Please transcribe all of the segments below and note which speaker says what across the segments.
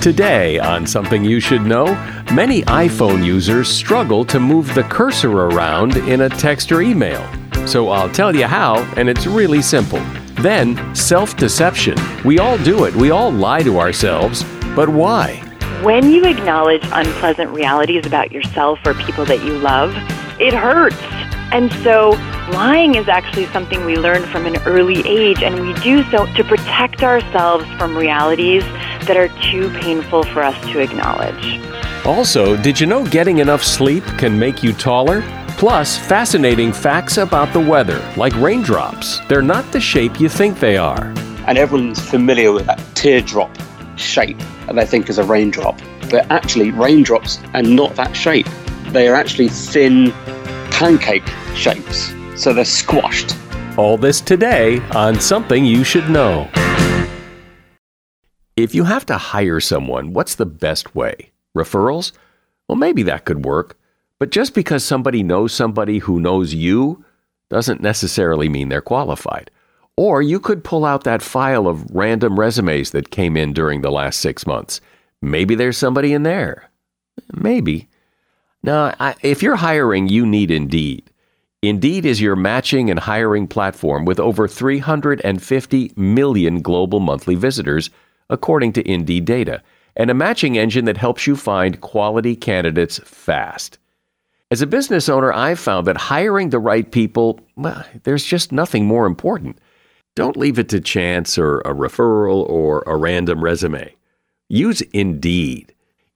Speaker 1: Today, on Something You Should Know, many iPhone users struggle to move the cursor around in a text or email. So I'll tell you how, and it's really simple. Then, self deception. We all do it, we all lie to ourselves. But why?
Speaker 2: When you acknowledge unpleasant realities about yourself or people that you love, it hurts. And so, lying is actually something we learn from an early age, and we do so to protect ourselves from realities that are too painful for us to acknowledge.
Speaker 1: Also, did you know getting enough sleep can make you taller? Plus, fascinating facts about the weather, like raindrops. They're not the shape you think they are.
Speaker 3: And everyone's familiar with that teardrop shape that they think is a raindrop. But actually, raindrops are not that shape. They are actually thin pancake shapes. So they're squashed.
Speaker 1: All this today on Something You Should Know. If you have to hire someone, what's the best way? Referrals? Well, maybe that could work. But just because somebody knows somebody who knows you doesn't necessarily mean they're qualified. Or you could pull out that file of random resumes that came in during the last six months. Maybe there's somebody in there. Maybe. Now, I, if you're hiring, you need Indeed. Indeed is your matching and hiring platform with over 350 million global monthly visitors, according to Indeed data, and a matching engine that helps you find quality candidates fast. As a business owner, I've found that hiring the right people, well, there's just nothing more important. Don't leave it to chance or a referral or a random resume. Use Indeed.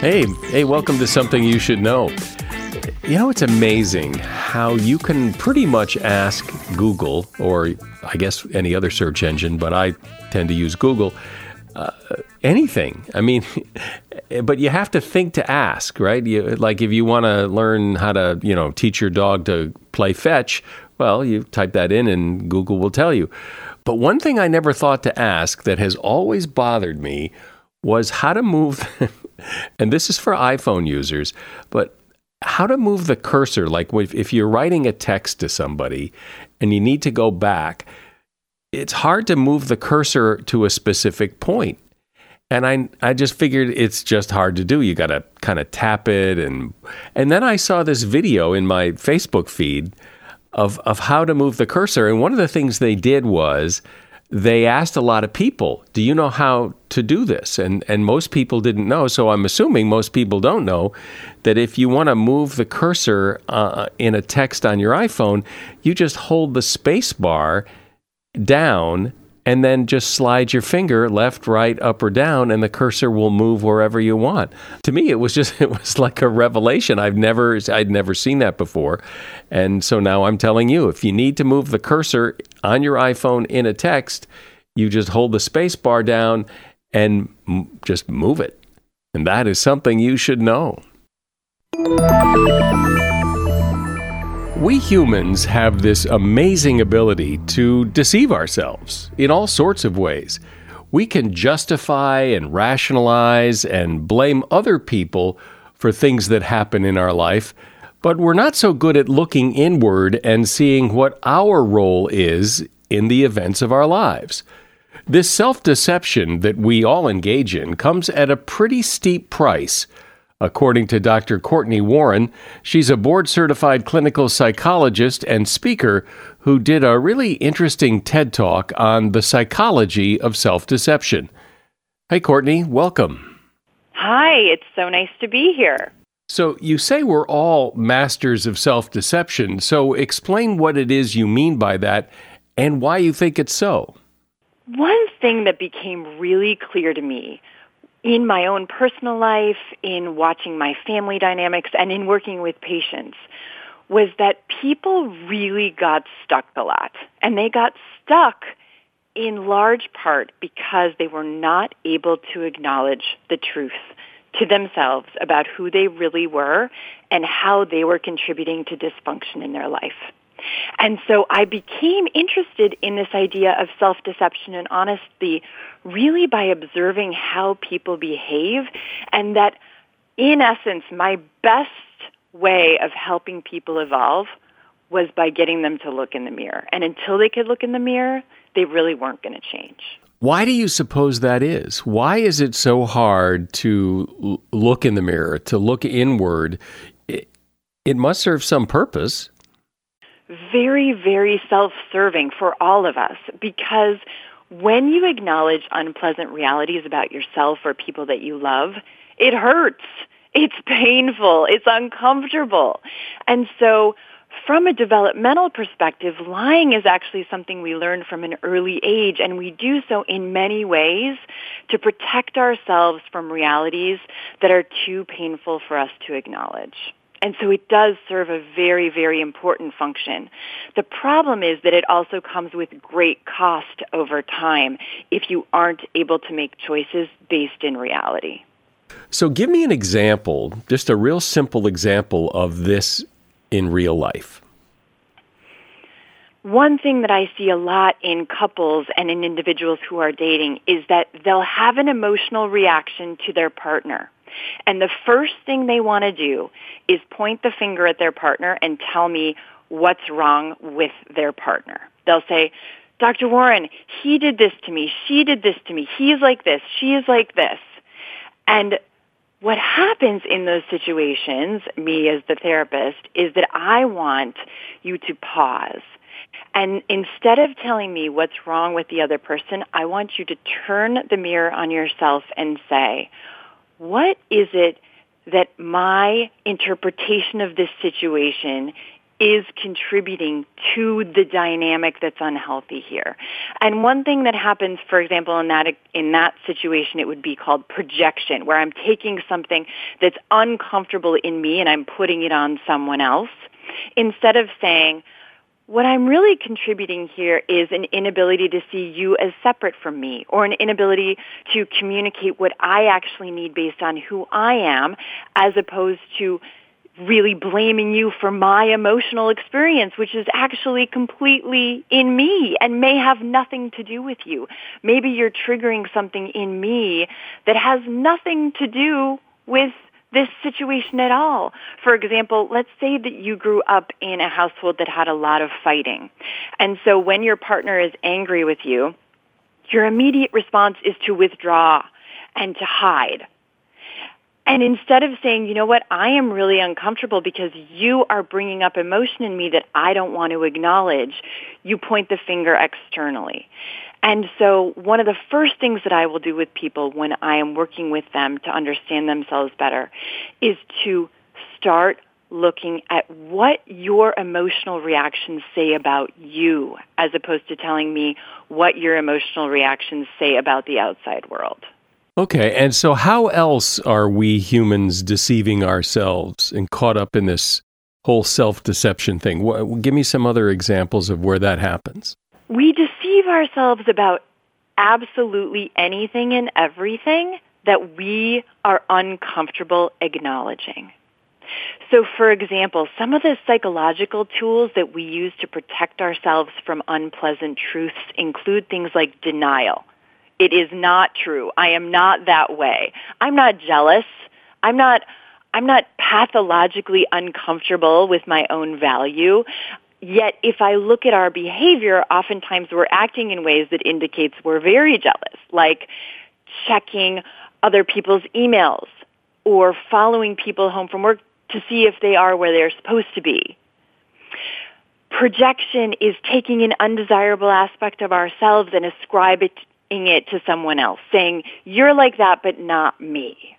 Speaker 1: Hey, hey, welcome to Something You Should Know. You know, it's amazing how you can pretty much ask Google, or I guess any other search engine, but I tend to use Google, uh, anything. I mean, but you have to think to ask, right? You, like if you want to learn how to, you know, teach your dog to play fetch, well, you type that in and Google will tell you. But one thing I never thought to ask that has always bothered me was how to move, and this is for iPhone users, but how to move the cursor. Like if you're writing a text to somebody and you need to go back, it's hard to move the cursor to a specific point. And I I just figured it's just hard to do. You got to kind of tap it and and then I saw this video in my Facebook feed of of how to move the cursor and one of the things they did was they asked a lot of people, "Do you know how to do this?" And and most people didn't know. So I'm assuming most people don't know that if you want to move the cursor uh, in a text on your iPhone, you just hold the space bar down and then just slide your finger left, right, up, or down, and the cursor will move wherever you want. To me, it was just it was like a revelation. I've never I'd never seen that before, and so now I'm telling you, if you need to move the cursor on your iPhone in a text, you just hold the space bar down and m- just move it, and that is something you should know. We humans have this amazing ability to deceive ourselves in all sorts of ways. We can justify and rationalize and blame other people for things that happen in our life, but we're not so good at looking inward and seeing what our role is in the events of our lives. This self deception that we all engage in comes at a pretty steep price According to Dr. Cortney Warren, she's a board certified clinical psychologist and speaker who did a really interesting TED talk on the psychology of self deception. Hey, Cortney, welcome.
Speaker 2: Hi, it's so nice to be here.
Speaker 1: So you say we're all masters of self deception. So explain what it is you mean by that and why you think it's so.
Speaker 2: One thing that became really clear to me in my own personal life, in watching my family dynamics, and in working with patients was that people really got stuck a lot. And they got stuck in large part because they were not able to acknowledge the truth to themselves about who they really were and how they were contributing to dysfunction in their life. And so I became interested in this idea of self-deception and honesty really by observing how people behave and that in essence my best way of helping people evolve was by getting them to look in the mirror. And until they could look in the mirror, they really weren't going to change.
Speaker 1: Why do you suppose that is? Why is it so hard to look in the mirror, to look inward? It, it must serve some purpose.
Speaker 2: Very, very self-serving for all of us because when you acknowledge unpleasant realities about yourself or people that you love, it hurts. It's painful. It's uncomfortable. And so from a developmental perspective, lying is actually something we learn from an early age, and we do so in many ways to protect ourselves from realities that are too painful for us to acknowledge. And so it does serve a very, very important function. The problem is that it also comes with great cost over time if you aren't able to make choices based in reality.
Speaker 1: So give me an example, just a real simple example of this in real life.
Speaker 2: One thing that I see a lot in couples and in individuals who are dating is that they'll have an emotional reaction to their partner. And the first thing they want to do is point the finger at their partner and tell me what's wrong with their partner. They'll say, Dr. Warren, he did this to me. She did this to me. He's like this. She is like this. And what happens in those situations, me as the therapist, is that I want you to pause. And instead of telling me what's wrong with the other person, I want you to turn the mirror on yourself and say, what is it that my interpretation of this situation is contributing to the dynamic that's unhealthy here. And one thing that happens, for example, in that in that situation, it would be called projection, where I'm taking something that's uncomfortable in me and I'm putting it on someone else, instead of saying, what I'm really contributing here is an inability to see you as separate from me or an inability to communicate what I actually need based on who I am as opposed to really blaming you for my emotional experience, which is actually completely in me and may have nothing to do with you. Maybe you're triggering something in me that has nothing to do with this situation at all. For example, let's say that you grew up in a household that had a lot of fighting. And so when your partner is angry with you, your immediate response is to withdraw and to hide and instead of saying, you know what, I am really uncomfortable because you are bringing up emotion in me that I don't want to acknowledge, you point the finger externally. And so one of the first things that I will do with people when I am working with them to understand themselves better is to start looking at what your emotional reactions say about you as opposed to telling me what your emotional reactions say about the outside world.
Speaker 1: Okay, and so how else are we humans deceiving ourselves and caught up in this whole self deception thing? Give me some other examples of where that happens.
Speaker 2: We deceive ourselves about absolutely anything and everything that we are uncomfortable acknowledging. So, for example, some of the psychological tools that we use to protect ourselves from unpleasant truths include things like denial. It is not true. I am not that way. I'm not jealous. I'm not I'm not pathologically uncomfortable with my own value. Yet if I look at our behavior, oftentimes we're acting in ways that indicates we're very jealous, like checking other people's emails or following people home from work to see if they are where they're supposed to be. Projection is taking an undesirable aspect of ourselves and ascribe it it to someone else, saying, you're like that, but not me.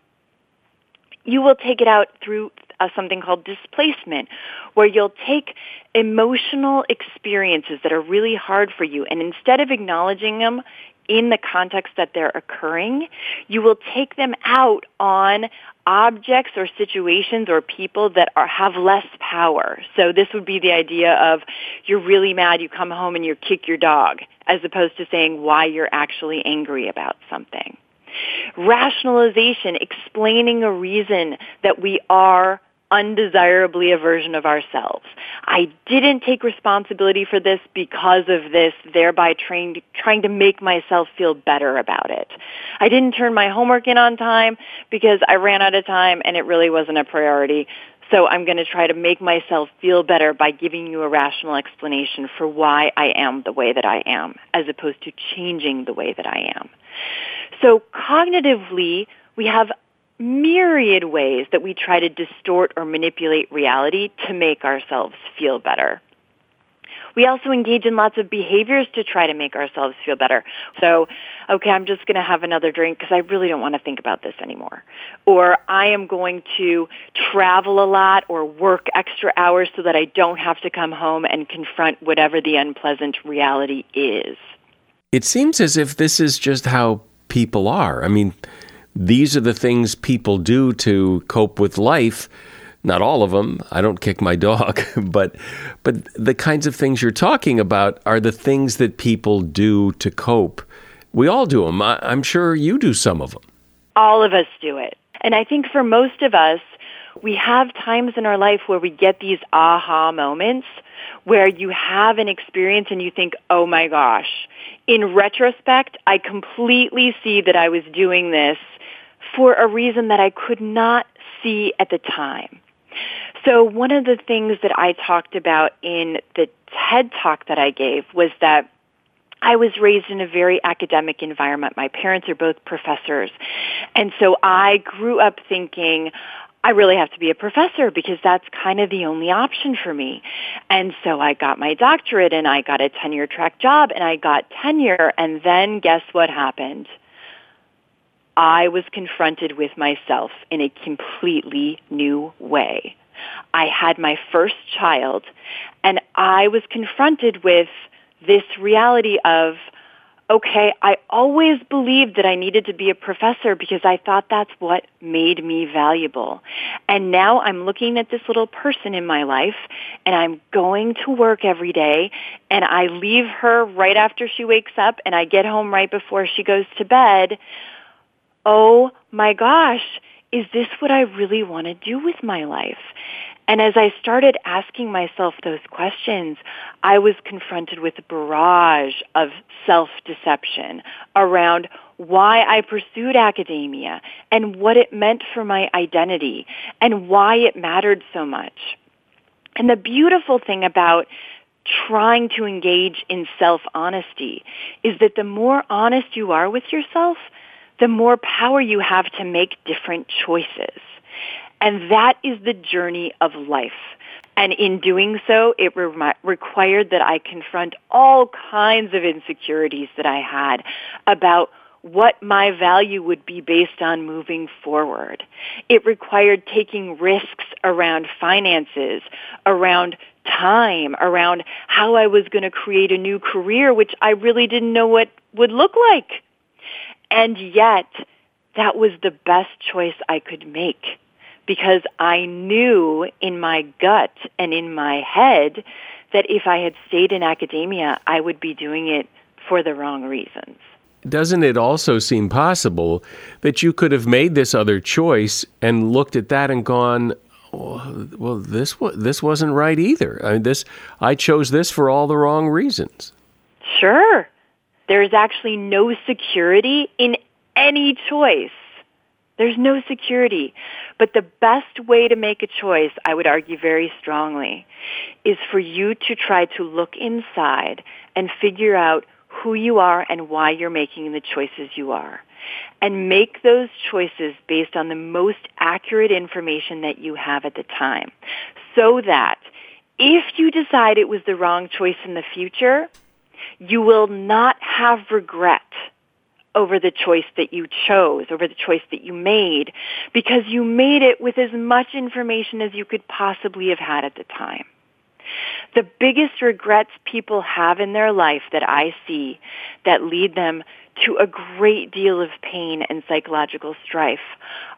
Speaker 2: You will take it out through something called displacement, where you'll take emotional experiences that are really hard for you, and instead of acknowledging them in the context that they're occurring, you will take them out on objects or situations or people that are have less power. So this would be the idea of you're really mad, you come home and you kick your dog, as opposed to saying why you're actually angry about something. Rationalization, explaining a reason that we are undesirably a version of ourselves. I didn't take responsibility for this because of this, thereby trying, trying to make myself feel better about it. I didn't turn my homework in on time because I ran out of time and it really wasn't a priority. So I'm going to try to make myself feel better by giving you a rational explanation for why I am the way that I am, as opposed to changing the way that I am. So cognitively, we have myriad ways that we try to distort or manipulate reality to make ourselves feel better. We also engage in lots of behaviors to try to make ourselves feel better. So, okay, I'm just going to have another drink because I really don't want to think about this anymore. Or I am going to travel a lot or work extra hours so that I don't have to come home and confront whatever the unpleasant reality is.
Speaker 1: It seems as if this is just how people are. I mean, these are the things people do to cope with life. Not all of them. I don't kick my dog, but but the kinds of things you're talking about are the things that people do to cope. We all do them. I, I'm sure you do some of them.
Speaker 2: All of us do it. And I think for most of us, we have times in our life where we get these aha moments where you have an experience and you think, oh my gosh, in retrospect, I completely see that I was doing this for a reason that I could not see at the time. So one of the things that I talked about in the TED talk that I gave was that I was raised in a very academic environment. My parents are both professors. And so I grew up thinking, I really have to be a professor because that's kind of the only option for me. And so I got my doctorate and I got a tenure track job and I got tenure and then guess what happened? I was confronted with myself in a completely new way. I had my first child and I was confronted with this reality of okay, I always believed that I needed to be a professor because I thought that's what made me valuable. And now I'm looking at this little person in my life and I'm going to work every day and I leave her right after she wakes up and I get home right before she goes to bed. Oh my gosh, is this what I really want to do with my life? And as I started asking myself those questions, I was confronted with a barrage of self-deception around why I pursued academia and what it meant for my identity and why it mattered so much. And the beautiful thing about trying to engage in self-honesty is that the more honest you are with yourself, the more power you have to make different choices. And that is the journey of life. And in doing so, it re- required that I confront all kinds of insecurities that I had about what my value would be based on moving forward. It required taking risks around finances, around time, around how I was going to create a new career, which I really didn't know what would look like. And yet, that was the best choice I could make because I knew in my gut and in my head that if I had stayed in academia, I would be doing it for the wrong reasons.
Speaker 1: Doesn't it also seem possible that you could have made this other choice and looked at that and gone, oh, well, this this wasn't right either. I mean, this I chose this for all the wrong reasons.
Speaker 2: Sure, there is actually no security in any choice. There's no security. But the best way to make a choice, I would argue very strongly, is for you to try to look inside and figure out who you are and why you're making the choices you are. And make those choices based on the most accurate information that you have at the time. So that if you decide it was the wrong choice in the future, you will not have regret over the choice that you chose, over the choice that you made, because you made it with as much information as you could possibly have had at the time. The biggest regrets people have in their life that I see that lead them to a great deal of pain and psychological strife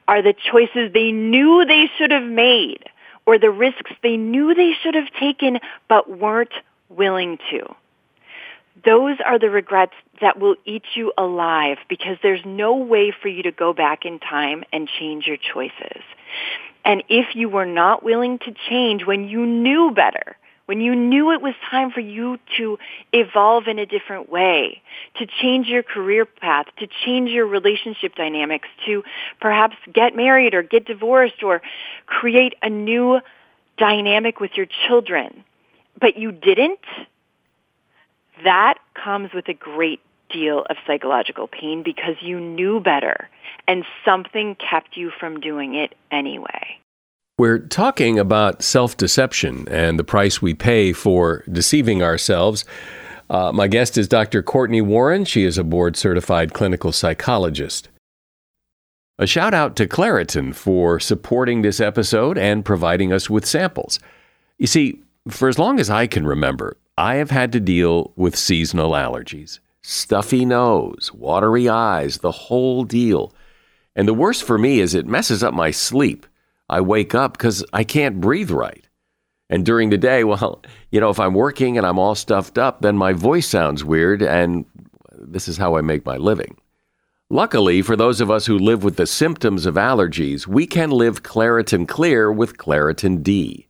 Speaker 2: are the choices they knew they should have made or the risks they knew they should have taken but weren't willing to. Those are the regrets that will eat you alive because there's no way for you to go back in time and change your choices. And if you were not willing to change when you knew better, when you knew it was time for you to evolve in a different way, to change your career path, to change your relationship dynamics, to perhaps get married or get divorced or create a new dynamic with your children, but you didn't, that comes with a great deal of psychological pain because you knew better and something kept you from doing it anyway.
Speaker 1: We're talking about self deception and the price we pay for deceiving ourselves. Uh, my guest is Dr. Cortney Warren. She is a board certified clinical psychologist. A shout out to Claritin for supporting this episode and providing us with samples. You see, for as long as I can remember, I have had to deal with seasonal allergies stuffy nose, watery eyes, the whole deal. And the worst for me is it messes up my sleep. I wake up because I can't breathe right. And during the day, well, you know, if I'm working and I'm all stuffed up, then my voice sounds weird, and this is how I make my living. Luckily, for those of us who live with the symptoms of allergies, we can live Claritin Clear with Claritin D.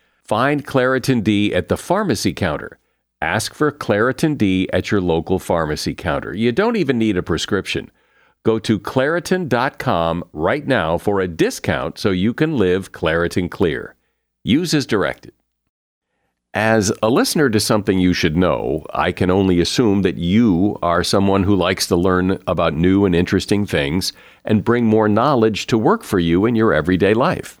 Speaker 1: Find Claritin D at the pharmacy counter. Ask for Claritin D at your local pharmacy counter. You don't even need a prescription. Go to Claritin.com right now for a discount so you can live Claritin Clear. Use as directed. As a listener to something you should know, I can only assume that you are someone who likes to learn about new and interesting things and bring more knowledge to work for you in your everyday life.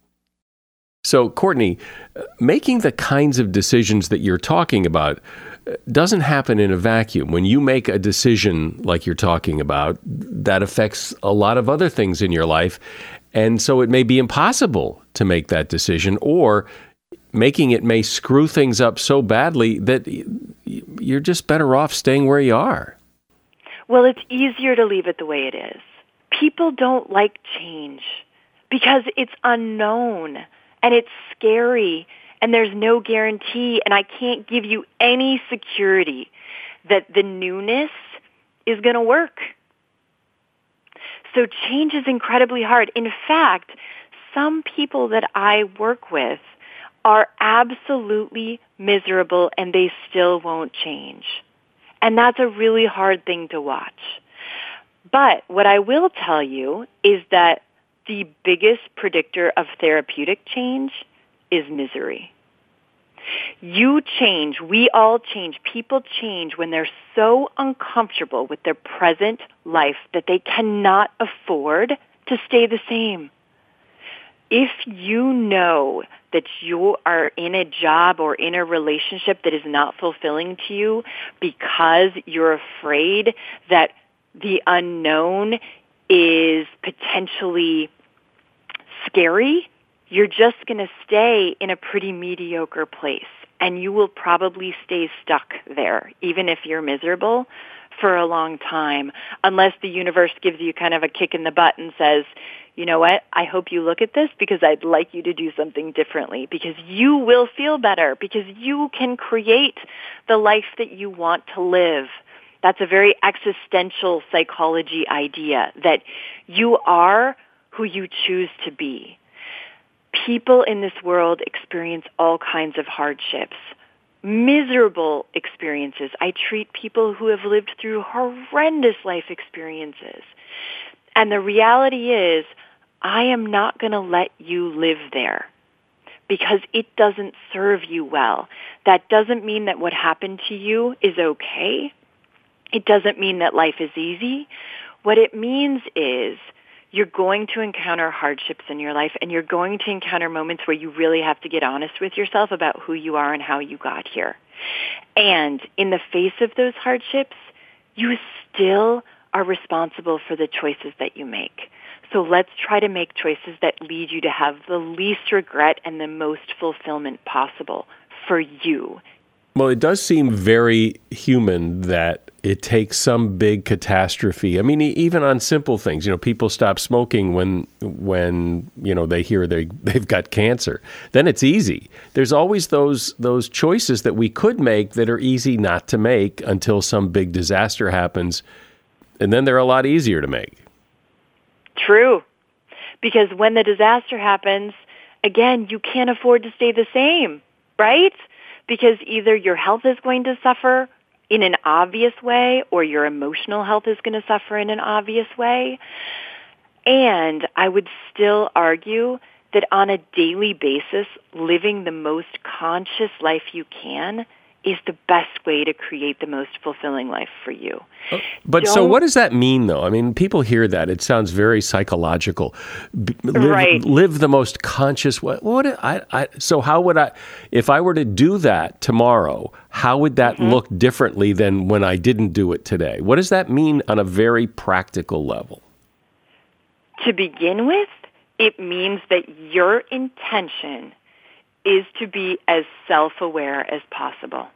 Speaker 1: So, Cortney, making the kinds of decisions that you're talking about uh, doesn't happen in a vacuum. When you make a decision like you're talking about, that affects a lot of other things in your life. And so it may be impossible to make that decision, or making it may screw things up so badly that you're just better off staying where you are.
Speaker 2: Well, it's easier to leave it the way it is. People don't like change because it's unknown and it's scary and there's no guarantee and I can't give you any security that the newness is going to work. So change is incredibly hard. In fact, some people that I work with are absolutely miserable and they still won't change. And that's a really hard thing to watch. But what I will tell you is that the biggest predictor of therapeutic change is misery. You change, we all change, people change when they're so uncomfortable with their present life that they cannot afford to stay the same. If you know that you are in a job or in a relationship that is not fulfilling to you because you're afraid that the unknown is potentially scary, you're just going to stay in a pretty mediocre place. And you will probably stay stuck there, even if you're miserable, for a long time, unless the universe gives you kind of a kick in the butt and says, you know what, I hope you look at this because I'd like you to do something differently because you will feel better because you can create the life that you want to live. That's a very existential psychology idea that you are who you choose to be. People in this world experience all kinds of hardships, miserable experiences. I treat people who have lived through horrendous life experiences. And the reality is, I am not going to let you live there because it doesn't serve you well. That doesn't mean that what happened to you is okay. It doesn't mean that life is easy. What it means is you're going to encounter hardships in your life and you're going to encounter moments where you really have to get honest with yourself about who you are and how you got here. And in the face of those hardships, you still are responsible for the choices that you make. So let's try to make choices that lead you to have the least regret and the most fulfillment possible for you
Speaker 1: well, it does seem very human that it takes some big catastrophe. I mean, even on simple things, you know, people stop smoking when when you know they hear they they've got cancer. Then it's easy. There's always those those choices that we could make that are easy not to make until some big disaster happens, and then they're a lot easier to make.
Speaker 2: True, because when the disaster happens, again, you can't afford to stay the same, right? Because either your health is going to suffer in an obvious way or your emotional health is going to suffer in an obvious way. And I would still argue that on a daily basis, living the most conscious life you can is the best way to create the most fulfilling life for you.
Speaker 1: Uh, but Don't, so, what does that mean, though? I mean, people hear that it sounds very psychological.
Speaker 2: live, right.
Speaker 1: Live the most conscious. What? What? I, I, so, how would I, if I were to do that tomorrow? How would that mm-hmm. look differently than when I didn't do it today? What does that mean on a very practical level?
Speaker 2: To begin with, it means that your intention is to be as self-aware as possible.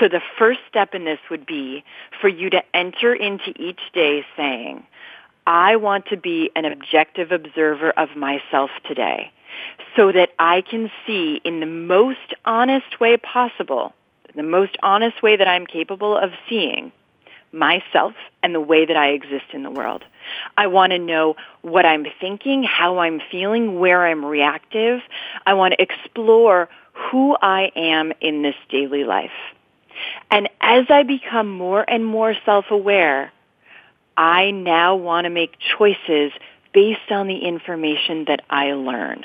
Speaker 2: So the first step in this would be for you to enter into each day saying, I want to be an objective observer of myself today so that I can see in the most honest way possible, the most honest way that I'm capable of seeing myself and the way that I exist in the world. I want to know what I'm thinking, how I'm feeling, where I'm reactive. I want to explore who I am in this daily life. And as I become more and more self-aware, I now want to make choices based on the information that I learn.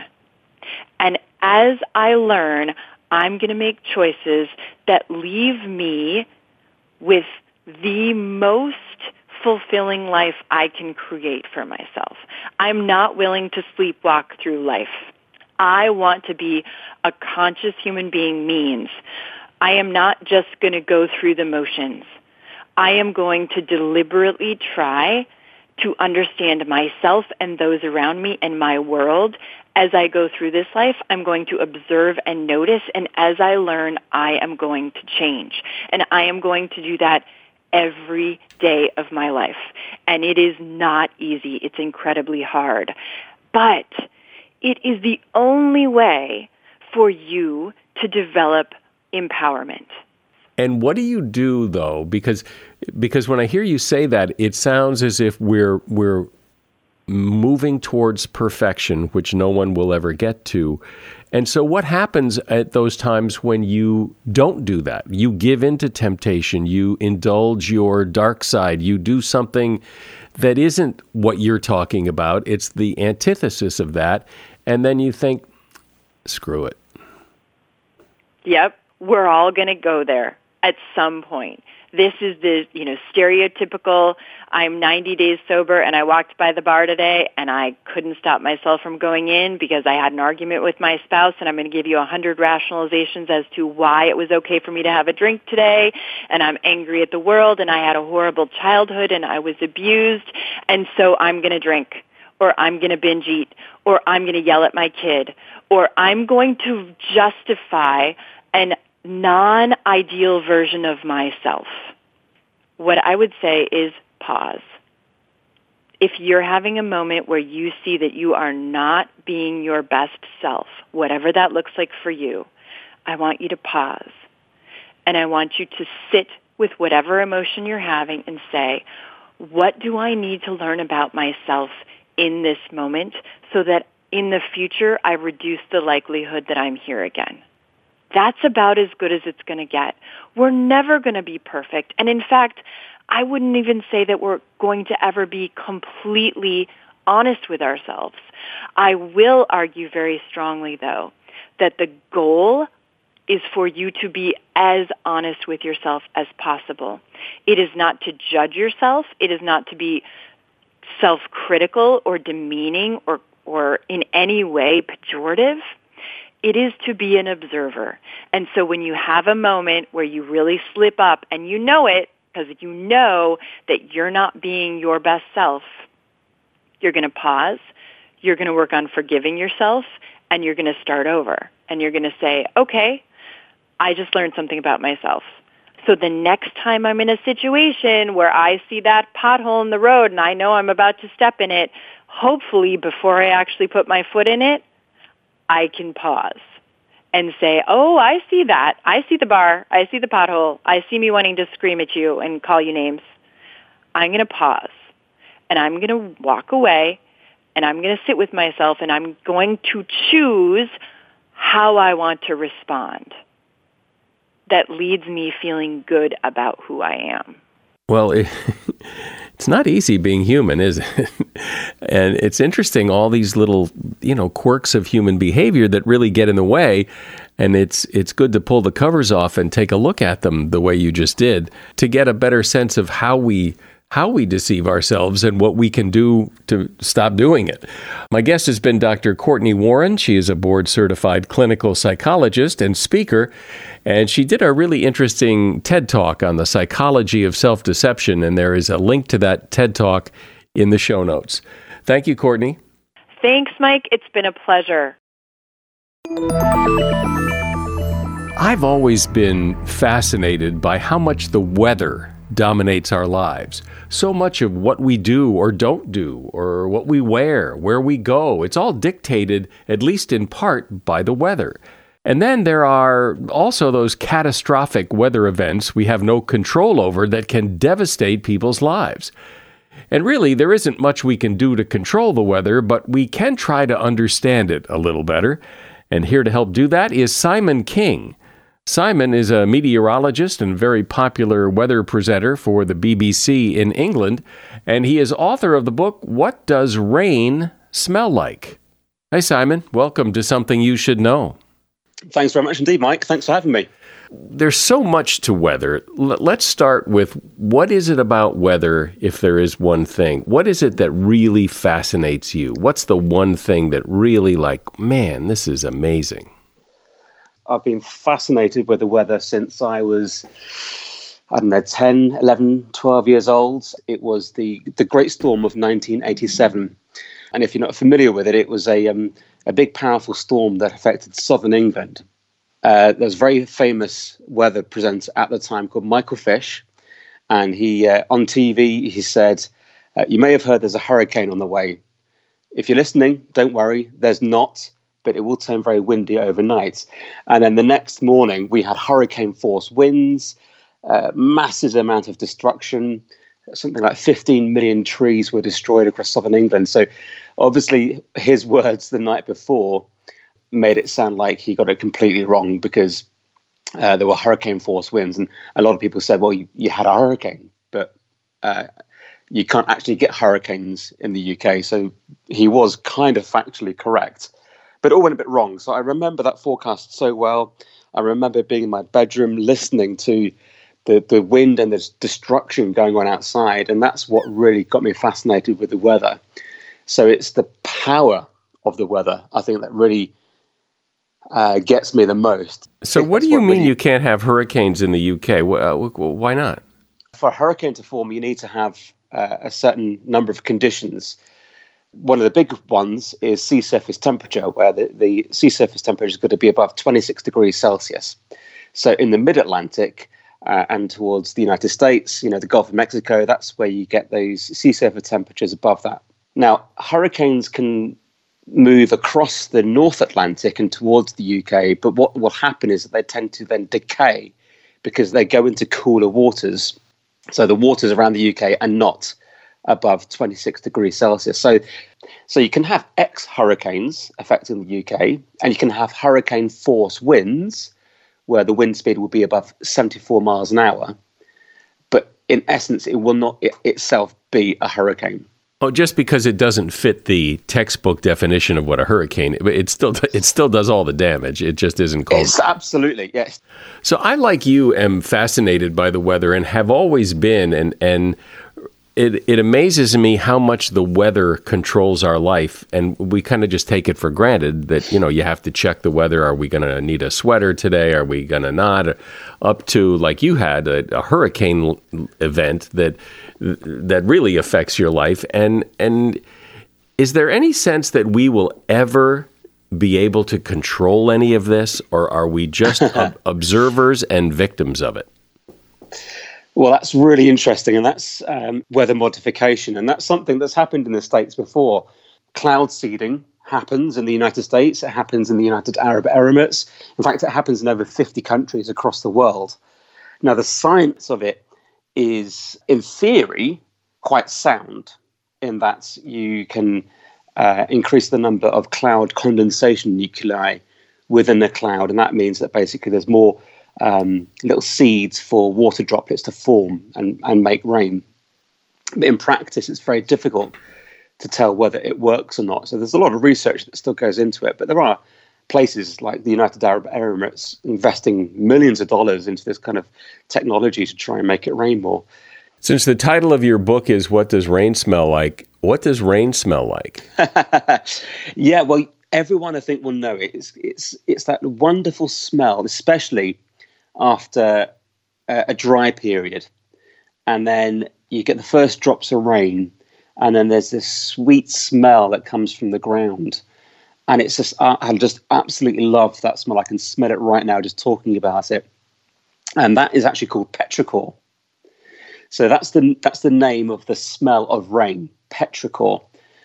Speaker 2: And as I learn, I'm going to make choices that leave me with the most fulfilling life I can create for myself. I'm not willing to sleepwalk through life. I want to be a conscious human being means I am not just going to go through the motions. I am going to deliberately try to understand myself and those around me and my world. As I go through this life, I'm going to observe and notice, and as I learn, I am going to change. And I am going to do that every day of my life. And it is not easy. It's incredibly hard. But it is the only way for you to develop empowerment.
Speaker 1: And what do you do though? Because because when I hear you say that, it sounds as if we're we're moving towards perfection, which no one will ever get to. And so, what happens at those times when you don't do that? You give in to temptation, you indulge your dark side, you do something that isn't what you're talking about, it's the antithesis of that. And then you think, screw it.
Speaker 2: Yep, we're all going to go there at some point. This is the, you know, stereotypical, I'm 90 days sober and I walked by the bar today and I couldn't stop myself from going in because I had an argument with my spouse and I'm going to give you a hundred rationalizations as to why it was okay for me to have a drink today and I'm angry at the world and I had a horrible childhood and I was abused and so I'm going to drink or I'm going to binge eat or I'm going to yell at my kid or I'm going to justify an non-ideal version of myself, what I would say is pause. If you're having a moment where you see that you are not being your best self, whatever that looks like for you, I want you to pause. And I want you to sit with whatever emotion you're having and say, what do I need to learn about myself in this moment so that in the future I reduce the likelihood that I'm here again? That's about as good as it's going to get. We're never going to be perfect. And in fact, I wouldn't even say that we're going to ever be completely honest with ourselves. I will argue very strongly, though, that the goal is for you to be as honest with yourself as possible. It is not to judge yourself. It is not to be self-critical or demeaning or, or in any way pejorative. It is to be an observer. And so when you have a moment where you really slip up and you know it because you know that you're not being your best self, you're going to pause. You're going to work on forgiving yourself and you're going to start over. And you're going to say, okay, I just learned something about myself. So the next time I'm in a situation where I see that pothole in the road and I know I'm about to step in it, hopefully before I actually put my foot in it, I can pause and say, oh, I see that. I see the bar. I see the pothole. I see me wanting to scream at you and call you names. I'm going to pause and I'm going to walk away and I'm going to sit with myself and I'm going to choose how I want to respond that leads me feeling good about who I am.
Speaker 1: Well, it, it's not easy being human, is it? and it's interesting all these little, you know, quirks of human behavior that really get in the way. And it's it's good to pull the covers off and take a look at them the way you just did to get a better sense of how we how we deceive ourselves and what we can do to stop doing it. My guest has been Dr. Cortney Warren. She is a board certified clinical psychologist and speaker, and she did a really interesting TED talk on the psychology of self deception, and there is a link to that TED talk in the show notes. Thank you, Cortney.
Speaker 2: Thanks, Mike. It's been a pleasure.
Speaker 1: I've always been fascinated by how much the weather dominates our lives. So much of what we do or don't do, or what we wear, where we go, it's all dictated, at least in part, by the weather. And then there are also those catastrophic weather events we have no control over that can devastate people's lives. And really, there isn't much we can do to control the weather, but we can try to understand it a little better. And here to help do that is Simon King. Simon is a meteorologist and very popular weather presenter for the BBC in England, and he is author of the book What Does Rain Smell Like? Hi, Simon. Welcome to Something You Should Know.
Speaker 3: Thanks very much indeed, Mike. Thanks for having me.
Speaker 1: There's so much to weather. let's start with what is it about weather, if there is one thing? What is it that really fascinates you? What's the one thing that really, like, man, this is amazing?
Speaker 3: I've been fascinated with the weather since I was, I don't know, 10, 11, 12 years old. It was the, the Great Storm of 1987. And if you're not familiar with it, it was a, um, a big, powerful storm that affected southern England. Uh, was a very famous weather presenter at the time called Michael Fish. And he, uh, on TV, he said, uh, You may have heard there's a hurricane on the way. If you're listening, don't worry, there's not but it will turn very windy overnight. And then the next morning, we had hurricane force winds, uh, massive amount of destruction. Something like 15 million trees were destroyed across southern England. So, obviously, his words the night before made it sound like he got it completely wrong because uh, there were hurricane force winds. And a lot of people said, well, you, you had a hurricane, but uh, you can't actually get hurricanes in the UK. So he was kind of factually correct but it all went a bit wrong. So I remember that forecast so well. I remember being in my bedroom listening to the, the wind and the destruction going on outside. And that's what really got me fascinated with the weather. So it's the power of the weather, I think, that really uh, gets me the most.
Speaker 1: So, what do you what mean really, you can't have hurricanes in the UK? Uh, why not?
Speaker 3: For a hurricane to form, you need to have uh, a certain number of conditions. One of the big ones is sea surface temperature, where the, the sea surface temperature is going to be above 26 degrees Celsius. So, in the mid Atlantic, uh, and towards the United States, you know, the Gulf of Mexico, that's where you get those sea surface temperatures above that. Now, hurricanes can move across the North Atlantic and towards the UK, but what will happen is that they tend to then decay because they go into cooler waters. So the waters around the UK are not above 26 degrees Celsius. So, so you can have ex-hurricanes affecting the UK, and you can have hurricane force winds where the wind speed will be above 74 miles an hour. But in essence, it will not it itself be a hurricane.
Speaker 1: Oh, just because it doesn't fit the textbook definition of what a hurricane, it still it still does all the damage. It just isn't called.
Speaker 3: It's absolutely yes.
Speaker 1: So I, like you, am fascinated by the weather and have always been, and and it, it amazes me how much the weather controls our life and we kind of just take it for granted that you know you have to check the weather. Are we going to need a sweater today? Are we going to not? Up to like you had a, a, hurricane event that that really affects your life and and is there any sense that we will ever be able to control any of this or are we just observers and victims of it
Speaker 3: well, that's really interesting, and that's um, weather modification, and that's something that's happened in the states before. Cloud seeding happens in the United States. It happens in the United Arab Emirates. In fact, it happens in over 50 countries across the world. Now, the science of it is, in theory, quite sound in that you can uh, increase the number of cloud condensation nuclei within the cloud, and that means that basically there's more um, little seeds for water droplets to form and, and make rain. But in practice, it's very difficult to tell whether it works or not. So there's a lot of research that still goes into it, but there are places like the United Arab Emirates investing millions of dollars into this kind of technology to try and make it rain more.
Speaker 1: Since the title of your book is What Does Rain Smell Like? What does rain smell like?
Speaker 3: yeah, well, everyone I think will know it. It's, it's, it's that wonderful smell, especially after a, a dry period, and then you get the first drops of rain, and then there's this sweet smell that comes from the ground. And it's just, I just absolutely love that smell. I can smell it right now just talking about it. And that is actually called petrichor. So that's the that's the name of the smell of rain, petrichor.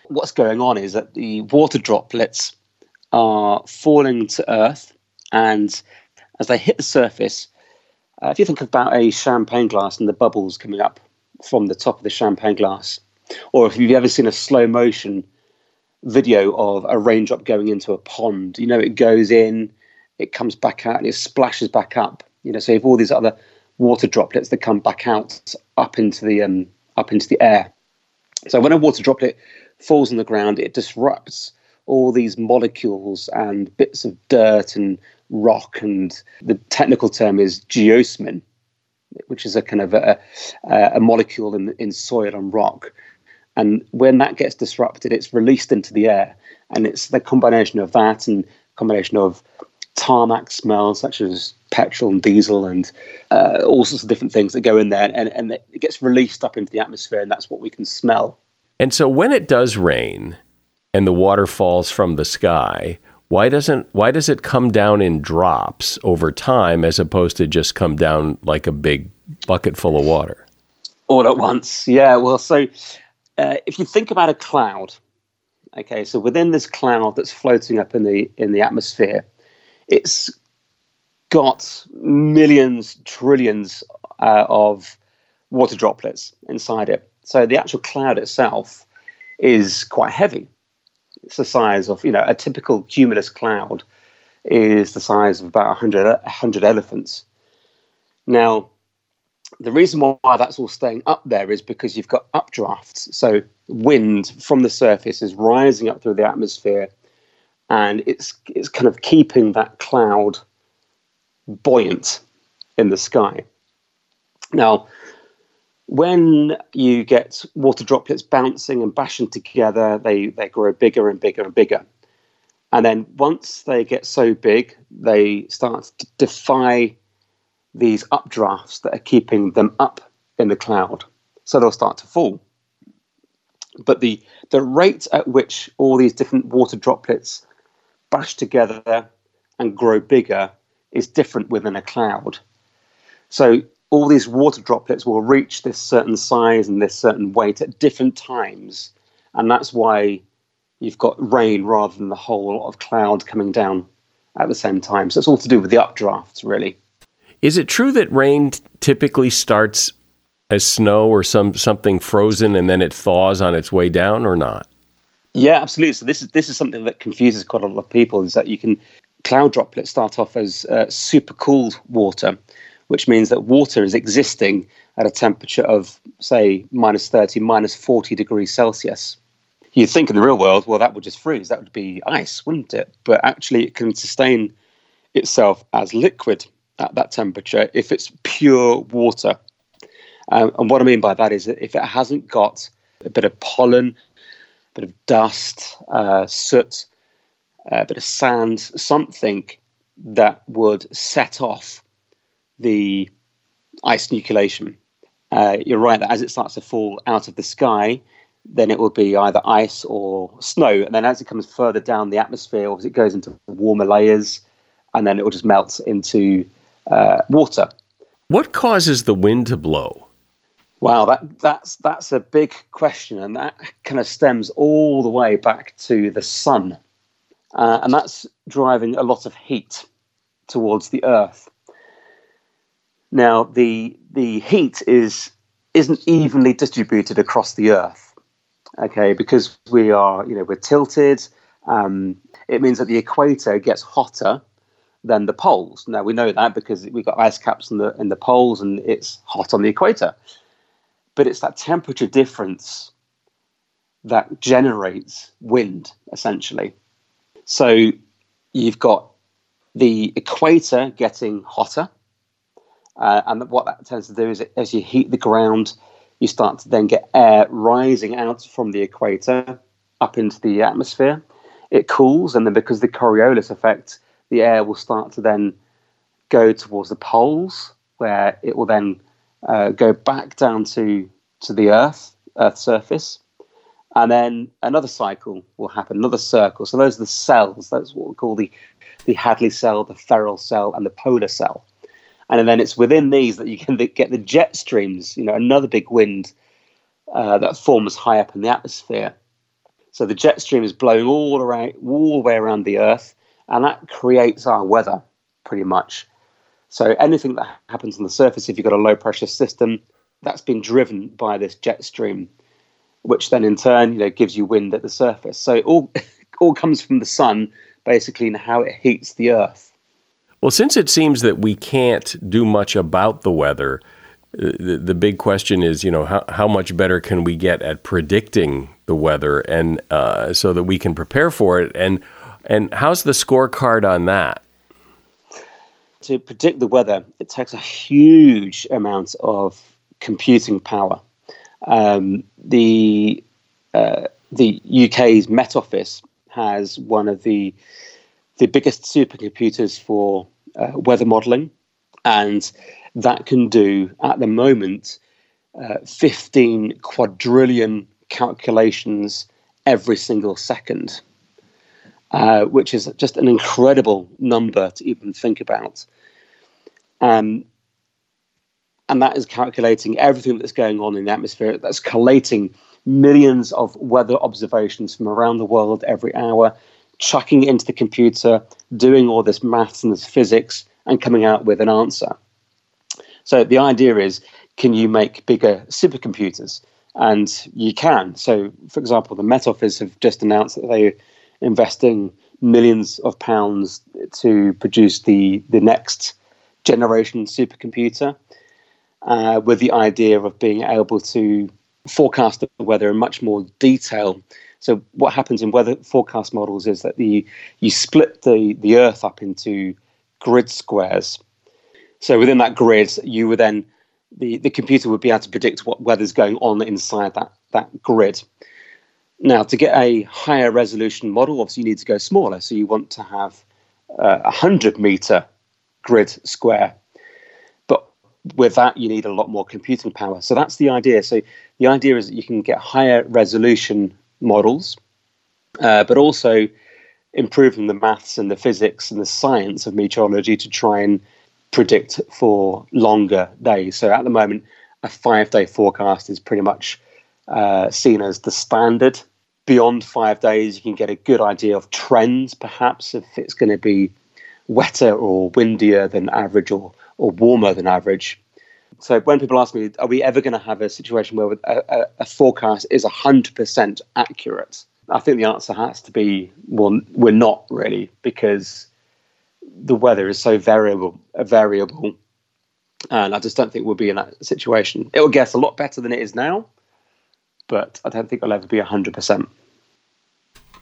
Speaker 3: What's going on is that the water droplets are falling to earth, and as they hit the surface, uh, if you think about a champagne glass and the bubbles coming up from the top of the champagne glass, or if you've ever seen a slow motion video of a raindrop going into a pond, you know, it goes in, it comes back out, and it splashes back up. You know, so you have all these other water droplets that come back out up into the um, up into the air. So when a water droplet falls on the ground, it disrupts all these molecules and bits of dirt and rock, and the technical term is geosmin, which is a kind of a, a molecule in, in soil and rock. And when that gets disrupted, it's released into the air, and it's the combination of that and combination of tarmac smells such as petrol and diesel and uh, all sorts of different things that go in there, and, and it gets released up into the atmosphere, and that's what we can smell.
Speaker 1: And so when it does rain and the water falls from the sky, why doesn't why does it come down in drops over time as opposed to just come down like a big bucket full of water?
Speaker 3: All at once, yeah. Well, so uh, if you think about a cloud, okay, so within this cloud that's floating up in the in the atmosphere, it's got millions, trillions uh, of water droplets inside it. So the actual cloud itself is quite heavy the size of, you know, a typical cumulus cloud is the size of about 100, 100 elephants. Now, the reason why that's all staying up there is because you've got updrafts. So wind from the surface is rising up through the atmosphere and it's it's kind of keeping that cloud buoyant in the sky. Now, when you get water droplets bouncing and bashing together, they, they grow bigger and bigger and bigger. And then once they get so big, they start to defy these updrafts that are keeping them up in the cloud. So they'll start to fall. But the, the rate at which all these different water droplets bash together and grow bigger is different within a cloud. So all these water droplets will reach this certain size and this certain weight at different times. And that's why you've got rain rather than the whole lot of cloud coming down at the same time. So it's all to do with the updrafts, really.
Speaker 1: Is it true that rain typically starts as snow or some something frozen and then it thaws on its way down, or not?
Speaker 3: Yeah, absolutely. So this is this is something that confuses quite a lot of people. Is that you can cloud droplets start off as uh, super cooled water, which means that water is existing at a temperature of say minus thirty, minus forty degrees Celsius. You'd think in the real world, well, that would just freeze. That would be ice, wouldn't it? But actually, it can sustain itself as liquid at that temperature if it's pure water. Um, and what I mean by that is that if it hasn't got a bit of pollen, a bit of dust, uh, soot, a bit of sand, something that would set off the ice nucleation. Uh, you're right that as it starts to fall out of the sky, then it will be either ice or snow. And then as it comes further down the atmosphere, or as it goes into warmer layers, and then it will just melt into uh, water.
Speaker 1: What causes the wind to blow?
Speaker 3: Wow, that, that's that's a big question, and that kind of stems all the way back to the sun, uh, and that's driving a lot of heat towards the Earth. Now, the the heat is isn't evenly distributed across the Earth, okay, because we are you know we're tilted. Um, it means that the equator gets hotter than the poles. Now we know that because we've got ice caps in the in the poles and it's hot on the equator. But it's that temperature difference that generates wind, essentially. So you've got the equator getting hotter, uh, and what that tends to do is as you heat the ground, you start to then get air rising out from the equator up into the atmosphere. It cools, and then because the Coriolis effect, the air will start to then go towards the poles, where it will then uh, go back down to to the Earth, Earth's surface, and then another cycle will happen, another circle. So those are the cells. That's what we call the the Hadley cell, the Ferrel cell, and the polar cell. And then it's within these that you can get the jet streams. You know, another big wind uh, that forms high up in the atmosphere. So the jet stream is blowing all around, all the way around the Earth, and that creates our weather pretty much. So anything that happens on the surface, if you've got a low pressure system, that's been driven by this jet stream, which then in turn, you know, gives you wind at the surface. So it all all comes from the sun, basically, and how it heats the earth.
Speaker 1: Well, since it seems that we can't do much about the weather, uh, the, the big question is, you know, how, how much better can we get at predicting the weather and uh, so that we can prepare for it? And and how's the scorecard on that?
Speaker 3: To predict the weather, it takes a huge amount of computing power. Um, the uh, the UK's Met Office has one of the the biggest supercomputers for uh, weather modelling, and that can do at the moment uh, 15 quadrillion calculations every single second uh, which is just an incredible number to even think about. Um, and that is calculating everything that's going on in the atmosphere. That's collating millions of weather observations from around the world every hour, chucking it into the computer, doing all this maths and this physics, and coming out with an answer. So the idea is, can you make bigger supercomputers? And you can. So, for example, the Met Office have just announced that they are investing millions of pounds to produce the, the next generation supercomputer uh, with the idea of being able to forecast the weather in much more detail. So what happens in weather forecast models is that the you split the, the Earth up into grid squares. So within that grid, you would then the, the computer would be able to predict what weather's going on inside that, that grid. Now, to get a higher resolution model, obviously you need to go smaller. So you want to have uh, a 100 meter grid square. But with that, you need a lot more computing power. So that's the idea. So the idea is that you can get higher resolution models, uh, but also improving the maths and the physics and the science of meteorology to try and predict for longer days. So at the moment, a five day forecast is pretty much uh, seen as the standard. Beyond five days, you can get a good idea of trends, perhaps, if it's going to be wetter or windier than average or, or warmer than average. So when people ask me, are we ever going to have a situation where a, a, a forecast is 100% accurate? I think the answer has to be, well, we're not really, because the weather is so variable, variable, and I just don't think we'll be in that situation. It will get a lot better than it is now, but I don't think it'll ever be hundred percent.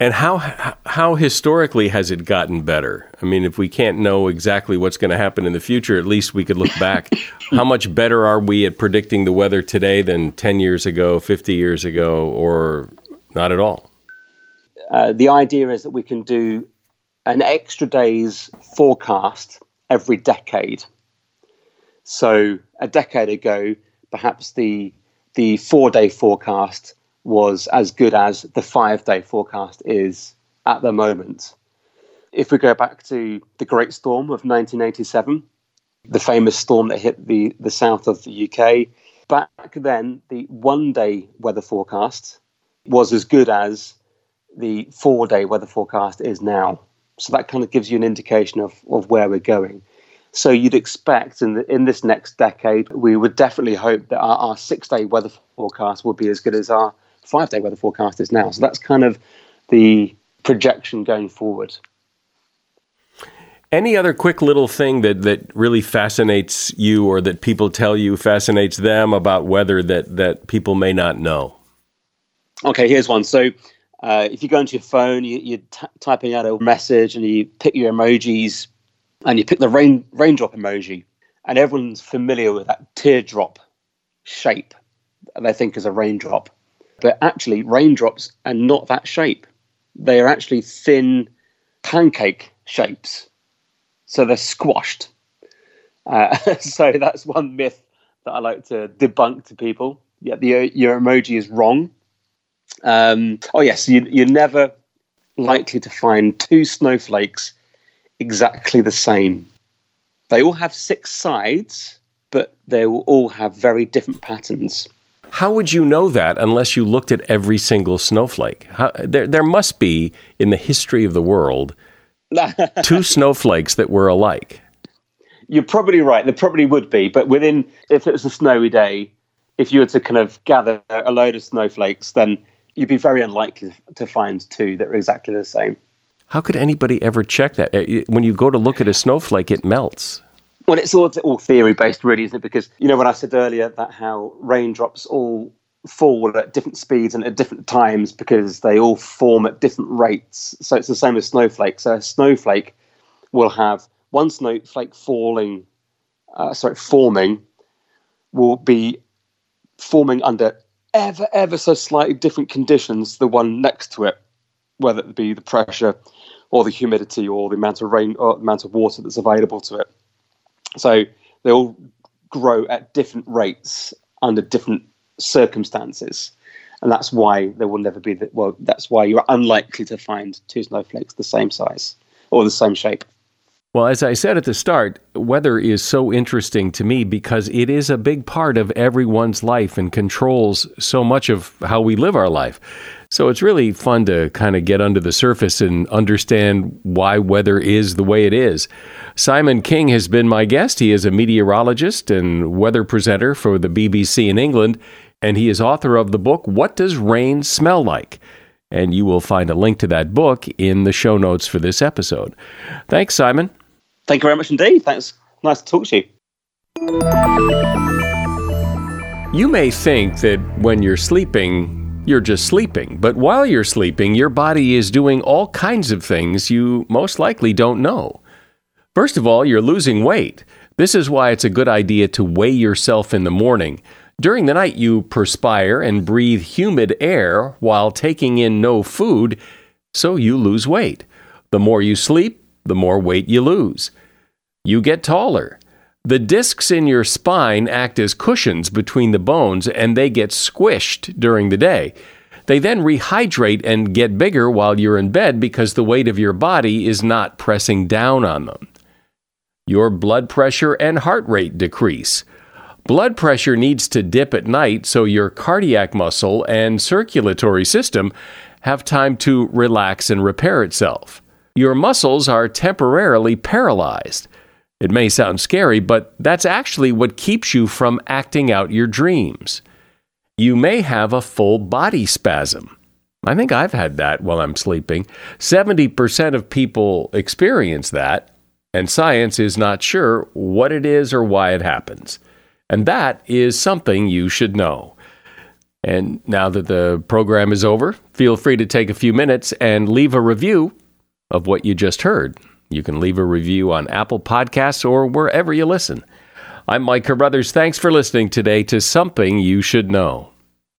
Speaker 1: And how how historically has it gotten better? I mean, if we can't know exactly what's going to happen in the future, at least we could look back. how much better are we at predicting the weather today than ten years ago, fifty years ago, or not at all?
Speaker 3: Uh, the idea is that we can do an extra day's forecast every decade. So a decade ago, perhaps the the four day forecast was as good as the five day forecast is at the moment. If we go back to the Great Storm of 1987, the famous storm that hit the, the south of the UK, back then the one day weather forecast was as good as the four day weather forecast is now. So that kind of gives you an indication of, of where we're going. So you'd expect in the, in this next decade, we would definitely hope that our, our six day weather forecast will be as good as our five day weather forecast is now. So that's kind of the projection going forward.
Speaker 1: Any other quick little thing that, that really fascinates you or that people tell you fascinates them about weather that, that people may not know?
Speaker 3: Okay, here's one. So uh, if you go into your phone, you, are t- typing out a message and you pick your emojis and you pick the rain raindrop emoji, and everyone's familiar with that teardrop shape that they think is a raindrop. But actually, raindrops are not that shape. They are actually thin pancake shapes. So they're squashed. Uh, so that's one myth that I like to debunk to people. Yeah, the, your emoji is wrong um, oh yes, you, you're never likely to find two snowflakes exactly the same. They all have six sides, but they will all have very different patterns.
Speaker 1: How would you know that unless you looked at every single snowflake? How, there, there must be in the history of the world two snowflakes that were alike.
Speaker 3: You're probably right. There probably would be, but within, if it was a snowy day, if you were to kind of gather a load of snowflakes, then you'd be very unlikely to find two that are exactly the same.
Speaker 1: How could anybody ever check that? Uh, when you go to look at a snowflake, it melts.
Speaker 3: Well, it's all, all theory based, really, isn't it? Because, you know, when I said earlier that how raindrops all fall at different speeds and at different times because they all form at different rates. So it's the same as snowflakes. So a snowflake will have one snowflake falling, uh, sorry, forming, will be forming under ever, ever so slightly different conditions the one next to it, whether it be the pressure or the humidity or the amount of rain or the amount of water that's available to it. So they all grow at different rates under different circumstances. And that's why there will never be that. Well, that's why you're unlikely to find two snowflakes the same size or the same shape.
Speaker 1: Well, as I said at the start, weather is so interesting to me because it is a big part of everyone's life and controls so much of how we live our life. So it's really fun to kind of get under the surface and understand why weather is the way it is. Simon King has been my guest. He is a meteorologist and weather presenter for the BBC in England, and he is author of the book, What Does Rain Smell Like? And you will find a link to that book in the show notes for this episode. Thanks, Simon.
Speaker 3: Thank you very much indeed. Thanks. Nice to talk to you.
Speaker 1: You may think that when you're sleeping, you're just sleeping, but while you're sleeping, your body is doing all kinds of things you most likely don't know. First of all, you're losing weight. This is why it's a good idea to weigh yourself in the morning. During the night, you perspire and breathe humid air while taking in no food, so you lose weight. The more you sleep, the more weight you lose. You get taller. The discs in your spine act as cushions between the bones and they get squished during the day. They then rehydrate and get bigger while you're in bed because the weight of your body is not pressing down on them. Your blood pressure and heart rate decrease. Blood pressure needs to dip at night so your cardiac muscle and circulatory system have time to relax and repair itself. Your muscles are temporarily paralyzed. It may sound scary, but that's actually what keeps you from acting out your dreams. You may have a full body spasm. I think I've had that while I'm sleeping. 70% of people experience that, and science is not sure what it is or why it happens. And that is something you should know. And now that the program is over, feel free to take a few minutes and leave a review of what you just heard. You can leave a review on Apple Podcasts or wherever you listen. I'm Mike Carruthers. Thanks for listening today to Something You Should Know.